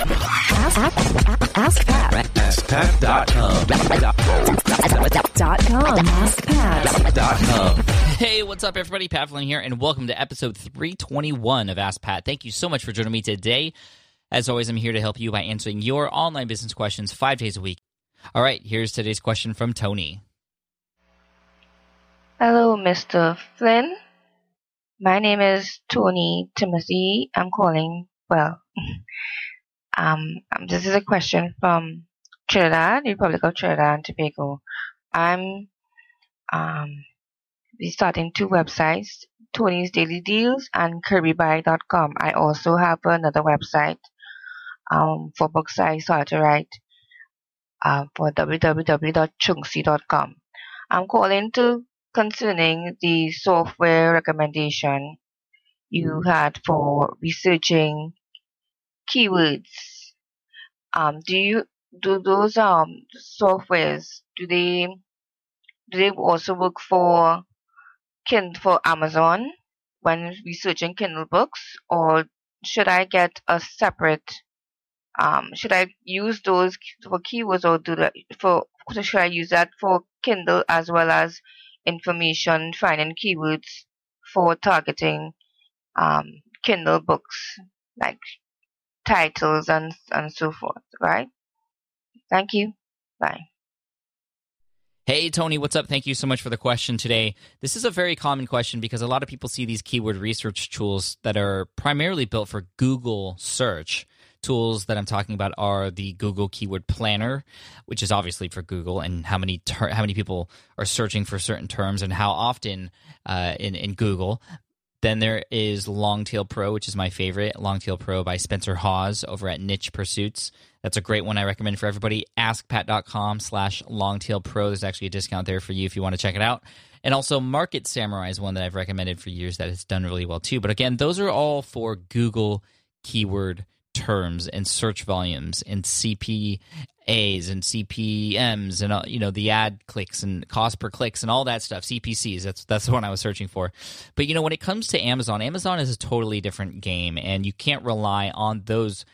Ask, ask, ask Pat. AskPat.com. Dot com. Ask Pat. Dot com. Hey, what's up, everybody? Pat Flynn here, and welcome to episode 321 of Ask Pat. Thank you so much for joining me today. As always, I'm here to help you by answering your online business questions five days a week. All right, here's today's question from Tony. Hello, Mr. Flynn. My name is Tony Timothy. I'm calling, well, um, um, this is a question from Trinidad, Republic of Trinidad and Tobago. I'm, um, starting two websites, Tony's Daily Deals and KirbyBuy.com. I also have another website, um, for books I started to write, uh, for www.chunksy.com. I'm calling to concerning the software recommendation you had for researching keywords. Um, do you do those um softwares do they do they also work for Kindle for Amazon when researching Kindle books, or should I get a separate? Um, should I use those for keywords, or do that for? Should I use that for Kindle as well as information finding keywords for targeting um, Kindle books like titles and and so forth, right? Thank you. Bye. Hey, Tony, what's up? Thank you so much for the question today. This is a very common question because a lot of people see these keyword research tools that are primarily built for Google search. Tools that I'm talking about are the Google Keyword Planner, which is obviously for Google and how many ter- how many people are searching for certain terms and how often uh, in in Google. Then there is Longtail Pro, which is my favorite. Longtail Pro by Spencer Haws over at Niche Pursuits. That's a great one I recommend for everybody. AskPat.com slash Longtail Pro. There's actually a discount there for you if you want to check it out. And also Market Samurai is one that I've recommended for years that has done really well too. But again, those are all for Google keyword terms and search volumes and CPAs and CPMs and uh, you know the ad clicks and cost per clicks and all that stuff. CPCs that's that's the one I was searching for. But you know when it comes to Amazon Amazon is a totally different game and you can't rely on those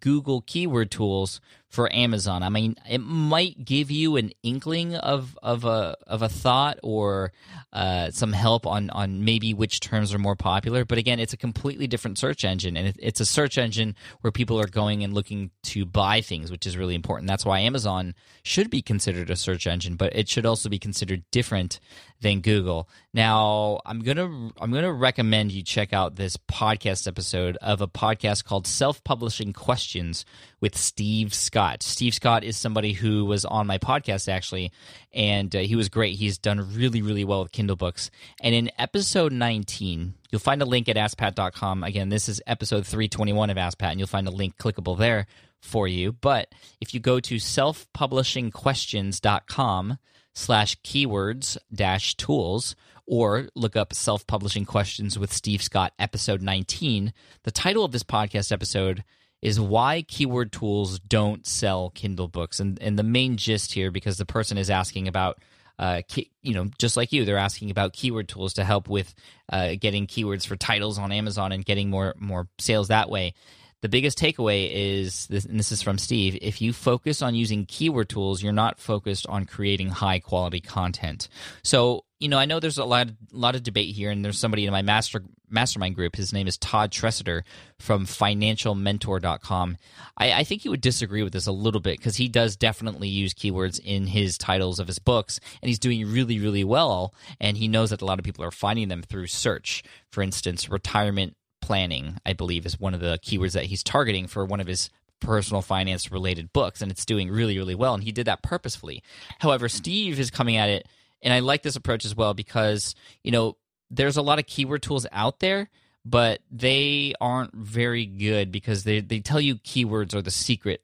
Google keyword tools for Amazon. I mean, it might give you an inkling of of a of a thought or uh, some help on on maybe which terms are more popular. But again, it's a completely different search engine, and it, it's a search engine where people are going and looking to buy things, which is really important. That's why Amazon should be considered a search engine, but it should also be considered different than Google. Now, I'm gonna I'm gonna recommend you check out this podcast episode of a podcast called Self Publishing Questions with Steve Scott. Steve Scott is somebody who was on my podcast actually, and uh, he was great. He's done really, really well with Kindle books. And in episode 19, you'll find a link at askpat.com. Again, this is episode 321 of AskPat, and you'll find a link clickable there for you. But if you go to selfpublishingquestions.com slash keywords dash tools, or look up self publishing questions with Steve Scott, episode 19, the title of this podcast episode is why keyword tools don't sell Kindle books. And and the main gist here, because the person is asking about uh, key, you know, just like you, they're asking about keyword tools to help with uh, getting keywords for titles on Amazon and getting more more sales that way. The biggest takeaway is, this, and this is from Steve: if you focus on using keyword tools, you're not focused on creating high quality content. So you know, I know there's a lot, lot of debate here, and there's somebody in my master mastermind group. His name is Todd Tresidder from FinancialMentor.com. I, I think he would disagree with this a little bit because he does definitely use keywords in his titles of his books, and he's doing really, really well. And he knows that a lot of people are finding them through search. For instance, retirement planning, I believe, is one of the keywords that he's targeting for one of his personal finance related books, and it's doing really, really well. And he did that purposefully. However, Steve is coming at it and I like this approach as well because, you know, there's a lot of keyword tools out there, but they aren't very good because they, they tell you keywords are the secret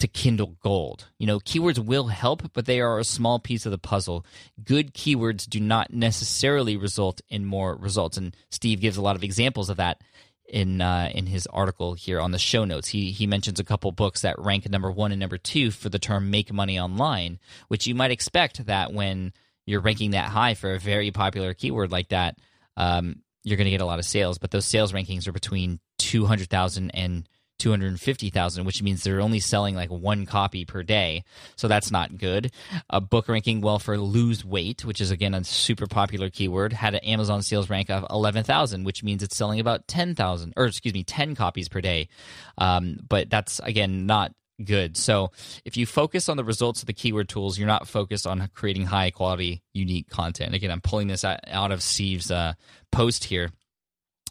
to Kindle Gold. You know, keywords will help, but they are a small piece of the puzzle. Good keywords do not necessarily result in more results. And Steve gives a lot of examples of that in uh, in his article here on the show notes. He he mentions a couple books that rank number one and number two for the term "make money online," which you might expect that when you're ranking that high for a very popular keyword like that, um, you're going to get a lot of sales. But those sales rankings are between 200,000 and 250,000, which means they're only selling like one copy per day. So that's not good. A book ranking well for lose weight, which is again a super popular keyword, had an Amazon sales rank of 11,000, which means it's selling about 10,000, or excuse me, 10 copies per day. Um, but that's again not good. So if you focus on the results of the keyword tools, you're not focused on creating high quality, unique content. Again, I'm pulling this out of Steve's uh, post here.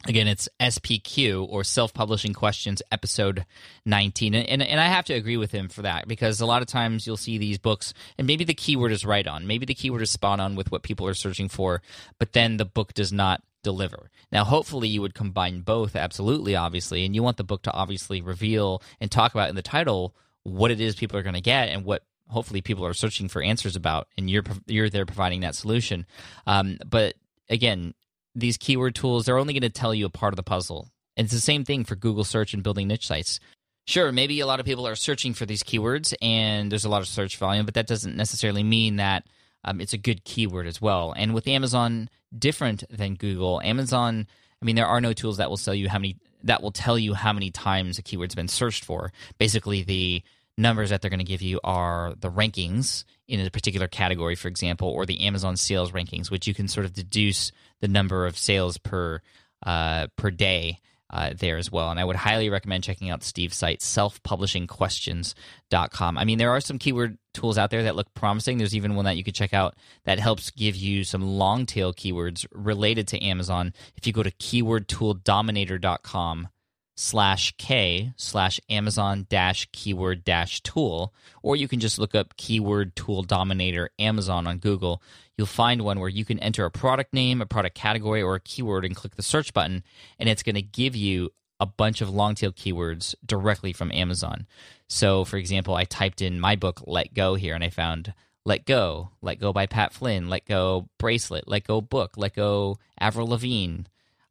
Again, it's SPQ or Self Publishing Questions, episode 19. And, and, and I have to agree with him for that because a lot of times you'll see these books, and maybe the keyword is right on. Maybe the keyword is spot on with what people are searching for, but then the book does not deliver. Now, hopefully, you would combine both, absolutely, obviously, and you want the book to obviously reveal and talk about in the title what it is people are going to get and what hopefully people are searching for answers about, and you're you're there providing that solution. Um, but again, these keyword tools they're only going to tell you a part of the puzzle, and it's the same thing for Google search and building niche sites. Sure, maybe a lot of people are searching for these keywords, and there's a lot of search volume, but that doesn't necessarily mean that um, it's a good keyword as well. And with Amazon, different than Google, Amazon. I mean, there are no tools that will tell you how many that will tell you how many times a keyword's been searched for. Basically, the numbers that they're going to give you are the rankings in a particular category, for example, or the Amazon sales rankings, which you can sort of deduce the number of sales per uh, per day uh, there as well. And I would highly recommend checking out Steve's site, selfpublishingquestions.com. I mean, there are some keyword tools out there that look promising. There's even one that you could check out that helps give you some long tail keywords related to Amazon. If you go to keywordtooldominator.com slash K slash Amazon dash keyword dash tool, or you can just look up keyword tool dominator Amazon on Google. You'll find one where you can enter a product name, a product category, or a keyword and click the search button, and it's going to give you a bunch of long tail keywords directly from Amazon. So, for example, I typed in my book, Let Go, here, and I found Let Go, Let Go by Pat Flynn, Let Go Bracelet, Let Go Book, Let Go Avril Lavigne,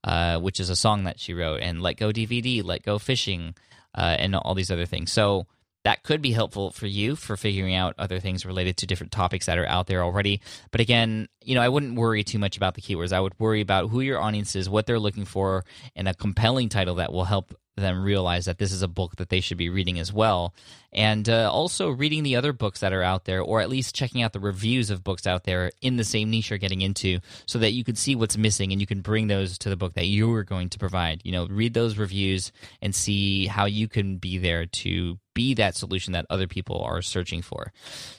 uh, which is a song that she wrote, and Let Go DVD, Let Go Fishing, uh, and all these other things. So that could be helpful for you for figuring out other things related to different topics that are out there already. But again, you know, I wouldn't worry too much about the keywords. I would worry about who your audience is, what they're looking for, and a compelling title that will help them realize that this is a book that they should be reading as well. And uh, also reading the other books that are out there, or at least checking out the reviews of books out there in the same niche you're getting into, so that you can see what's missing and you can bring those to the book that you are going to provide. You know, read those reviews and see how you can be there to be that solution that other people are searching for.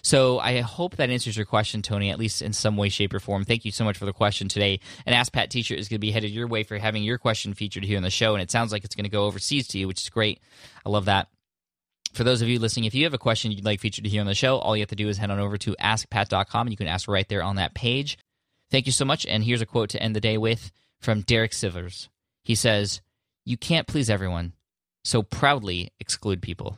So I hope that answers your question, Tony, at least in some way, shape, or form. Thank you so much for the question today. And Ask Pat T-shirt is going to be headed your way for having your question featured here on the show. And it sounds like it's going to go overseas to you, which is great. I love that. For those of you listening, if you have a question you'd like featured here on the show, all you have to do is head on over to askpat.com and you can ask right there on that page. Thank you so much. And here's a quote to end the day with from Derek Sivers. He says, You can't please everyone, so proudly exclude people.